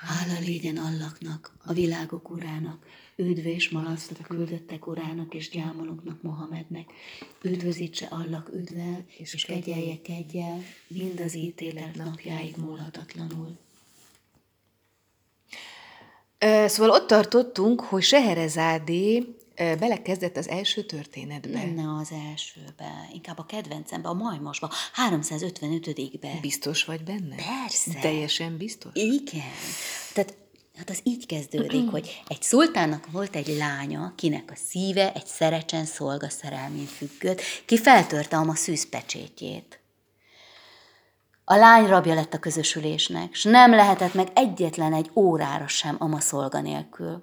Hála légyen Allaknak, a világok urának, üdv és malasztat küldöttek urának és gyámolóknak Mohamednek, üdvözítse Allak üdvel, és, és kegyelje kegyel, mind az ítélet napjáig múlhatatlanul. Szóval ott tartottunk, hogy Seherezádé belekezdett az első történetbe. Ne az elsőbe, inkább a kedvencembe, a majmosba, 355-be. Biztos vagy benne? Persze. Teljesen biztos? Igen. Tehát Hát az így kezdődik, hogy egy szultának volt egy lánya, kinek a szíve egy szerecsen szolga szerelmén függött, ki feltörte a szűzpecsétjét. A lány rabja lett a közösülésnek, s nem lehetett meg egyetlen egy órára sem ama szolga nélkül.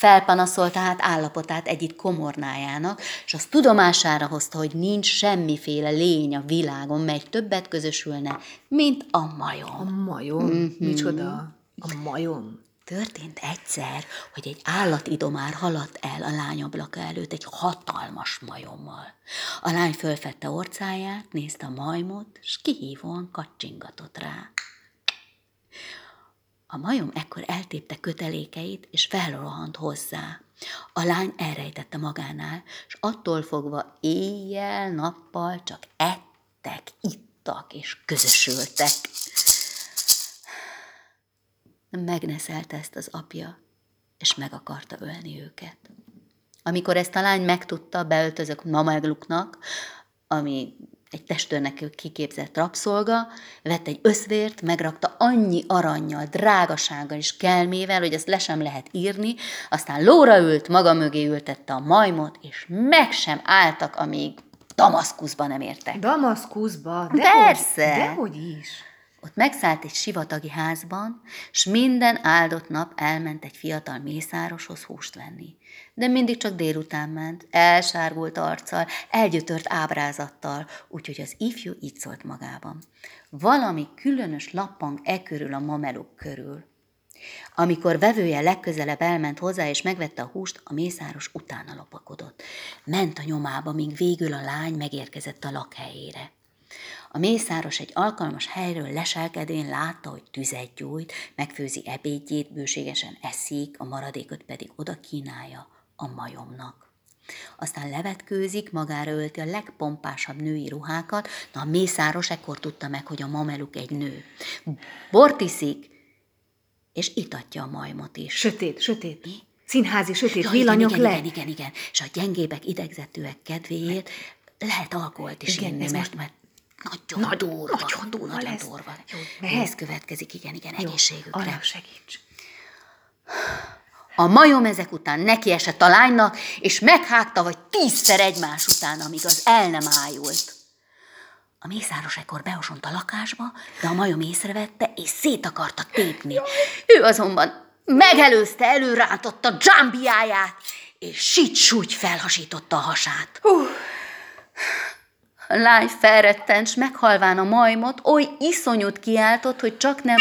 Felpanaszolta hát állapotát egyik komornájának, és azt tudomására hozta, hogy nincs semmiféle lény a világon, mely többet közösülne, mint a majom. A majom? Mm-hmm. Micsoda? A majom? Történt egyszer, hogy egy állatidomár haladt el a lány ablaka előtt egy hatalmas majommal. A lány fölfette orcáját, nézte a majmot, és kihívóan kacsingatott rá. A majom ekkor eltépte kötelékeit, és felrohant hozzá. A lány elrejtette magánál, és attól fogva éjjel-nappal csak ettek, ittak és közösültek. Megneszelte ezt az apja, és meg akarta ölni őket. Amikor ezt a lány megtudta, beöltözök mamegluknak, ami egy testőrnek kiképzett rabszolga, vett egy összvért, megrakta annyi aranyjal, drágasággal és kelmével, hogy ezt le sem lehet írni, aztán lóra ült, maga mögé ültette a majmot, és meg sem álltak, amíg Damaszkuszba nem értek. Damaszkuszba? De Persze! dehogy is. Ott megszállt egy sivatagi házban, s minden áldott nap elment egy fiatal mészároshoz húst venni. De mindig csak délután ment, elsárgult arccal, elgyötört ábrázattal, úgyhogy az ifjú így szólt magában. Valami különös lappang e körül a mameluk körül. Amikor vevője legközelebb elment hozzá, és megvette a húst, a mészáros utána lopakodott. Ment a nyomába, míg végül a lány megérkezett a lakhelyére. A mészáros egy alkalmas helyről leselkedén látta, hogy tüzet gyújt, megfőzi ebédjét, bőségesen eszik, a maradékot pedig oda kínálja a majomnak. Aztán levetkőzik, magára ölti a legpompásabb női ruhákat, de a mészáros ekkor tudta meg, hogy a mameluk egy nő. Bortiszik, és itatja a majmot is. Sötét, sötét. Mi? Színházi sötét ja, villanyok igen, le. Igen, igen, igen. És a gyengébek, idegzetűek kedvéért lehet alkoholt is igen, inni, mert, most... mert nagyon Nagy, durva. Nagyon durva, nagyon lesz. durva. Jó, Ez következik, igen, igen, Jó, egészségükre. Arra segíts. A majom ezek után neki esett a lánynak, és meghágta, vagy tízszer egymás után, amíg az el nem ájult. A mészáros ekkor beosont a lakásba, de a majom észrevette, és szét akarta tépni. Ő azonban megelőzte, előrántotta dzsámbiáját, és sit felhasította a hasát. Uh. Lány felrettent, s meghalván a majmot, oly iszonyút kiáltott, hogy csak nem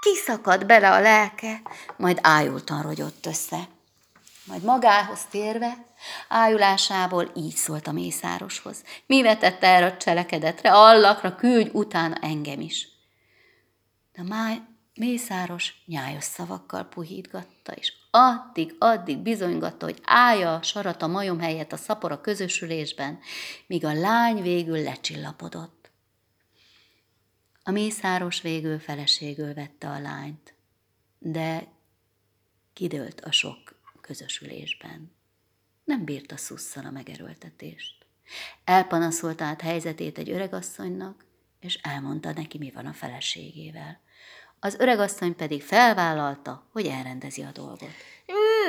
kiszakadt bele a lelke, majd ájultan rogyott össze. Majd magához térve, ájulásából így szólt a mészároshoz. Mi vetette erre a cselekedetre, allakra küldj utána engem is. De máj, mészáros nyájos szavakkal puhítgatta, és addig-addig bizonygatta, hogy állja a sarat a majom helyett a szapora közösülésben, míg a lány végül lecsillapodott. A mészáros végül feleségül vette a lányt, de kidőlt a sok közösülésben. Nem bírta szusszal a megerőltetést. Elpanaszolt át helyzetét egy öregasszonynak, és elmondta neki, mi van a feleségével az öregasszony pedig felvállalta, hogy elrendezi a dolgot.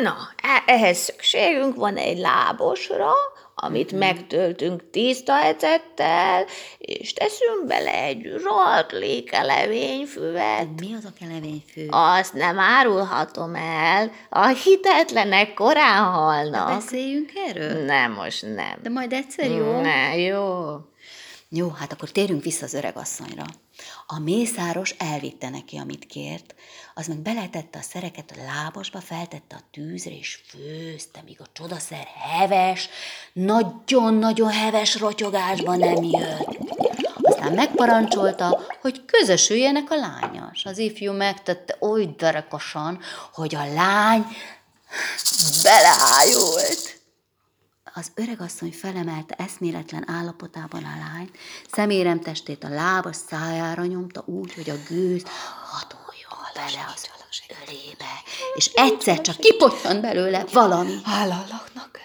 Na, e- ehhez szükségünk van egy lábosra, amit mm. megtöltünk tiszta ecettel, és teszünk bele egy rohadt lékelevényfüvet. Mi az a kelevényfű? Azt nem árulhatom el, a hitetlenek korán halnak. De beszéljünk erről? Nem, most nem. De majd egyszer jó? Ne, jó. Jó, hát akkor térjünk vissza az öregasszonyra. A mészáros elvitte neki, amit kért, az meg beletette a szereket a lábasba, feltette a tűzre, és főzte, míg a csodaszer heves, nagyon-nagyon heves rotyogásban nem jött. Aztán megparancsolta, hogy közösüljenek a lányas. az ifjú megtette oly derekosan, hogy a lány beleájult. Az öregasszony felemelte eszméletlen állapotában a lányt, szeméremtestét a lábas szájára nyomta úgy, hogy a gőz hatoljon bele az ölébe, és egyszer csak kipottyant belőle valami. Hálallaknak.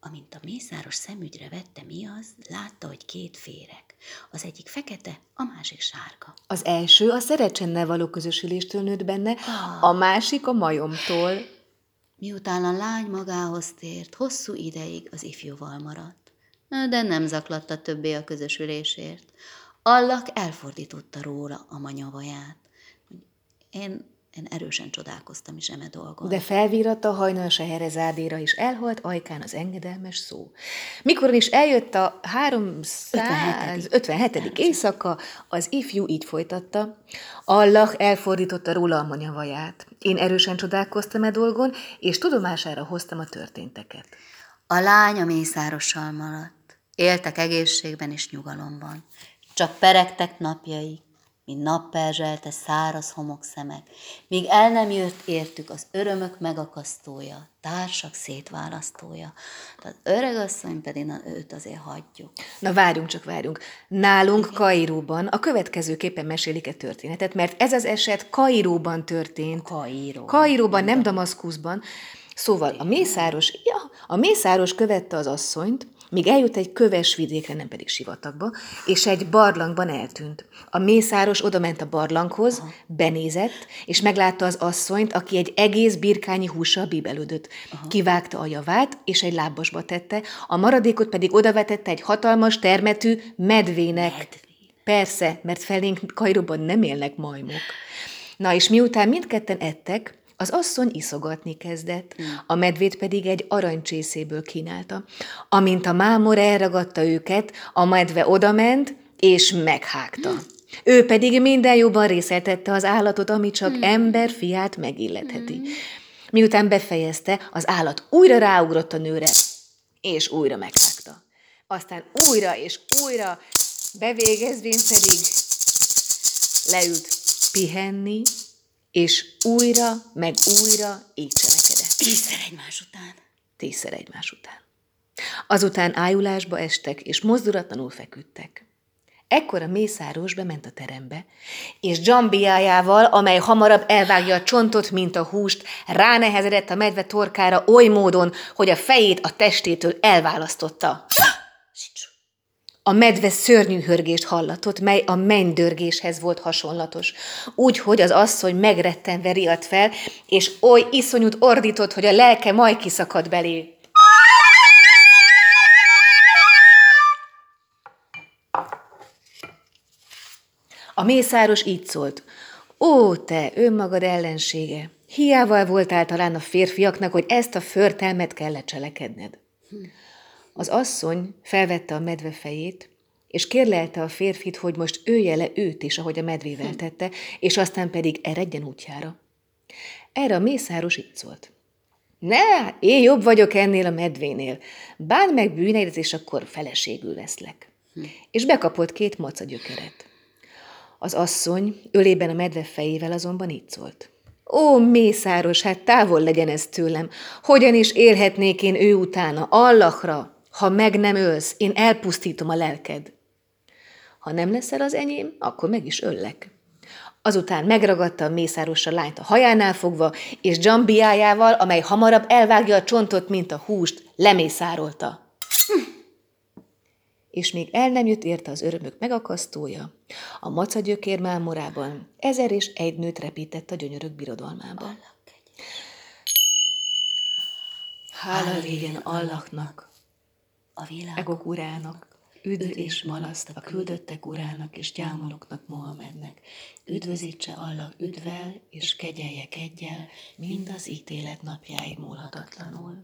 Amint a mészáros szemügyre vette, mi az, látta, hogy két féreg. Az egyik fekete, a másik sárga. Az első a szerecsennel való közösüléstől nőtt benne, a másik a majomtól. Miután a lány magához tért, hosszú ideig az ifjúval maradt. De nem zaklatta többé a közösülésért. Allak elfordította róla a manyavaját. Én, én erősen csodálkoztam is eme dolgon. De felvíratta a hajnal Seherezádéra, és elhalt ajkán az engedelmes szó. Mikor is eljött a 357. éjszaka, az ifjú így folytatta. Allah elfordította róla a manyavaját. Én erősen csodálkoztam e dolgon, és tudomására hoztam a történteket. A lány a mészárossal maradt. Éltek egészségben és nyugalomban. Csak peregtek napjaik, mint napperzselte száraz homokszemek, míg el nem jött értük az örömök megakasztója, társak szétválasztója. Az öregasszony pedig na, őt azért hagyjuk. Na várjunk, csak várjunk. Nálunk Kairóban a következőképpen mesélik a történetet, mert ez az eset Kairóban történt. Kairó. Kairóban, nem Damaszkuszban. Szóval a mészáros, ja, a mészáros követte az asszonyt, míg eljut egy köves vidékre, nem pedig sivatagba, és egy barlangban eltűnt. A mészáros odament a barlanghoz, Aha. benézett, és meglátta az asszonyt, aki egy egész birkányi hússal bíbelődött. Aha. Kivágta a javát, és egy lábasba tette, a maradékot pedig odavetette egy hatalmas termetű medvének. Medvé. Persze, mert felénk Kajróban nem élnek majmok. Na és miután mindketten ettek, az asszony iszogatni kezdett, a medvét pedig egy aranycsészéből kínálta. Amint a mámor elragadta őket, a medve odament, és meghágta. Ő pedig minden jobban részeltette az állatot, ami csak hmm. ember fiát megilletheti. Hmm. Miután befejezte, az állat újra ráugrott a nőre, és újra meghágta. Aztán újra és újra, bevégezvén pedig leült pihenni, és újra, meg újra így cselekedett. Tízszer egymás után. Tízszer egymás után. Azután ájulásba estek, és mozdulatlanul feküdtek. Ekkor a mészáros bement a terembe, és dzsambiájával, amely hamarabb elvágja a csontot, mint a húst, ránehezedett a medve torkára oly módon, hogy a fejét a testétől elválasztotta. A medve szörnyű hörgést hallatott, mely a mennydörgéshez volt hasonlatos. Úgy, hogy az asszony megrettenve riadt fel, és oly iszonyút ordított, hogy a lelke majd kiszakadt belé. A mészáros így szólt. Ó, te, önmagad ellensége! Hiával voltál talán a férfiaknak, hogy ezt a förtelmet kellett cselekedned. Az asszony felvette a medve fejét, és kérlelte a férfit, hogy most ője le őt is, ahogy a medvével tette, és aztán pedig eredjen útjára. Erre a mészáros így szólt. Ne, én jobb vagyok ennél a medvénél. Bán meg bűneidet, és akkor feleségül veszlek. Hm. És bekapott két macagyökeret. Az asszony ölében a medve fejével azonban így szólt. Ó, mészáros, hát távol legyen ez tőlem. Hogyan is élhetnék én ő utána, Allahra, ha meg nem ölsz, én elpusztítom a lelked. Ha nem leszel az enyém, akkor meg is öllek. Azután megragadta a mészáros a lányt a hajánál fogva, és dzsambiájával, amely hamarabb elvágja a csontot, mint a húst, lemészárolta. Hm. És még el nem jött érte az örömök megakasztója, a macagyökér mámorában ezer és egy nőt repített a gyönyörök birodalmába. Hála legyen Allahnak, a világ Egok urának, üdv és malaszt a küldöttek urának és gyámoloknak Mohamednek. Üdvözítse Allah üdvel és kegyelje kegyel, mind az ítélet napjáig múlhatatlanul.